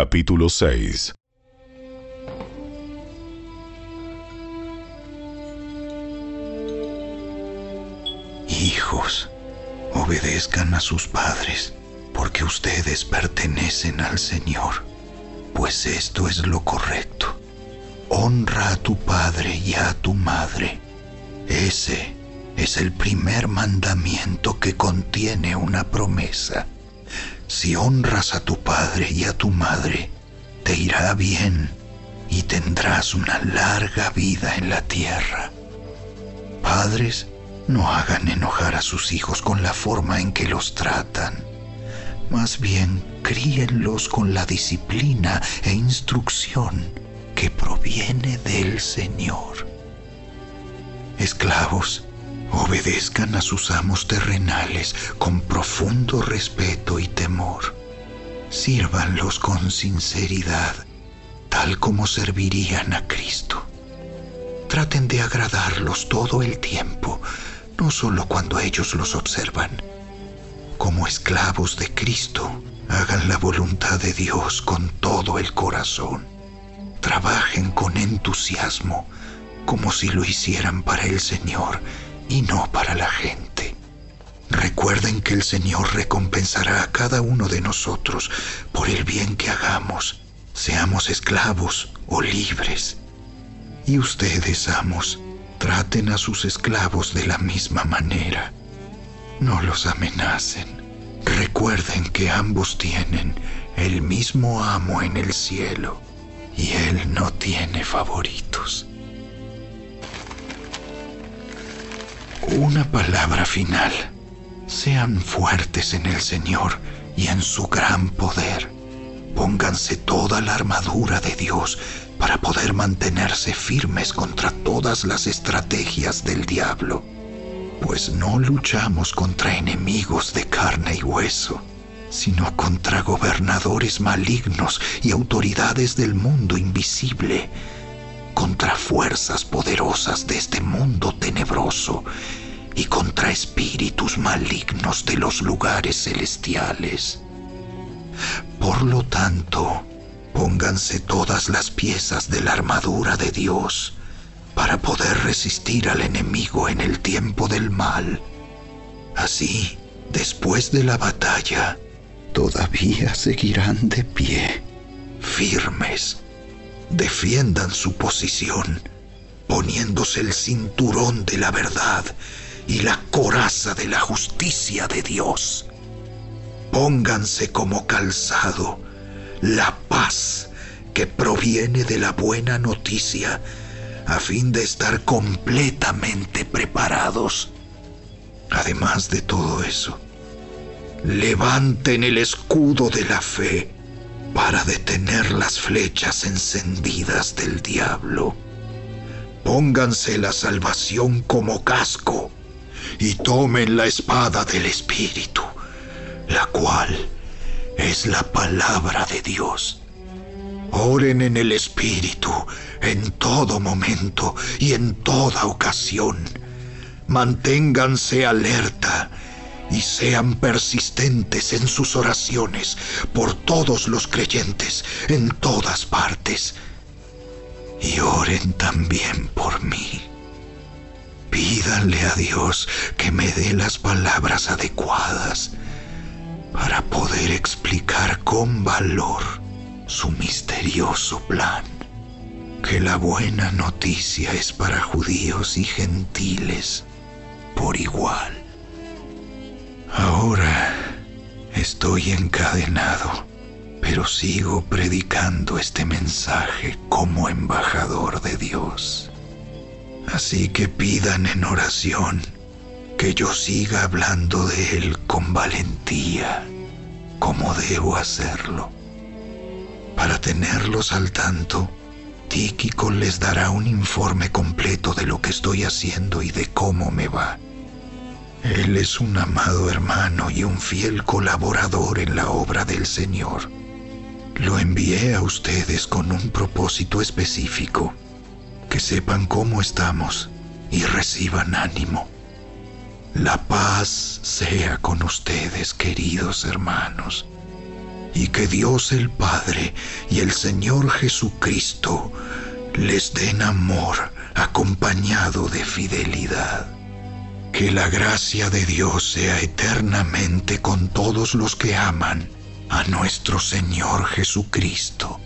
Capítulo 6 Hijos, obedezcan a sus padres, porque ustedes pertenecen al Señor, pues esto es lo correcto. Honra a tu padre y a tu madre. Ese es el primer mandamiento que contiene una promesa. Si honras a tu padre y a tu madre, te irá bien y tendrás una larga vida en la tierra. Padres, no hagan enojar a sus hijos con la forma en que los tratan. Más bien, críenlos con la disciplina e instrucción que proviene del Señor. Esclavos, obedezcan a sus amos terrenales con profundo respeto y temor. Sírvanlos con sinceridad, tal como servirían a Cristo. Traten de agradarlos todo el tiempo, no solo cuando ellos los observan. Como esclavos de Cristo, hagan la voluntad de Dios con todo el corazón. Trabajen con entusiasmo, como si lo hicieran para el Señor y no para la gente. Recuerden que el Señor recompensará a cada uno de nosotros por el bien que hagamos, seamos esclavos o libres. Y ustedes, amos, traten a sus esclavos de la misma manera. No los amenacen. Recuerden que ambos tienen el mismo amo en el cielo y él no tiene favoritos. Una palabra final. Sean fuertes en el Señor y en su gran poder. Pónganse toda la armadura de Dios para poder mantenerse firmes contra todas las estrategias del diablo. Pues no luchamos contra enemigos de carne y hueso, sino contra gobernadores malignos y autoridades del mundo invisible contra fuerzas poderosas de este mundo tenebroso y contra espíritus malignos de los lugares celestiales. Por lo tanto, pónganse todas las piezas de la armadura de Dios para poder resistir al enemigo en el tiempo del mal. Así, después de la batalla, todavía seguirán de pie, firmes defiendan su posición, poniéndose el cinturón de la verdad y la coraza de la justicia de Dios. Pónganse como calzado la paz que proviene de la buena noticia, a fin de estar completamente preparados. Además de todo eso, levanten el escudo de la fe para detener las flechas encendidas del diablo. Pónganse la salvación como casco y tomen la espada del Espíritu, la cual es la palabra de Dios. Oren en el Espíritu en todo momento y en toda ocasión. Manténganse alerta y sean persistentes en sus oraciones por todos los creyentes en todas partes. Y oren también por mí. Pídanle a Dios que me dé las palabras adecuadas para poder explicar con valor su misterioso plan. Que la buena noticia es para judíos y gentiles por igual. Ahora estoy encadenado, pero sigo predicando este mensaje como embajador de Dios. Así que pidan en oración que yo siga hablando de Él con valentía, como debo hacerlo. Para tenerlos al tanto, Tíquico les dará un informe completo de lo que estoy haciendo y de cómo me va. Él es un amado hermano y un fiel colaborador en la obra del Señor. Lo envié a ustedes con un propósito específico, que sepan cómo estamos y reciban ánimo. La paz sea con ustedes, queridos hermanos, y que Dios el Padre y el Señor Jesucristo les den amor acompañado de fidelidad. Que la gracia de Dios sea eternamente con todos los que aman a nuestro Señor Jesucristo.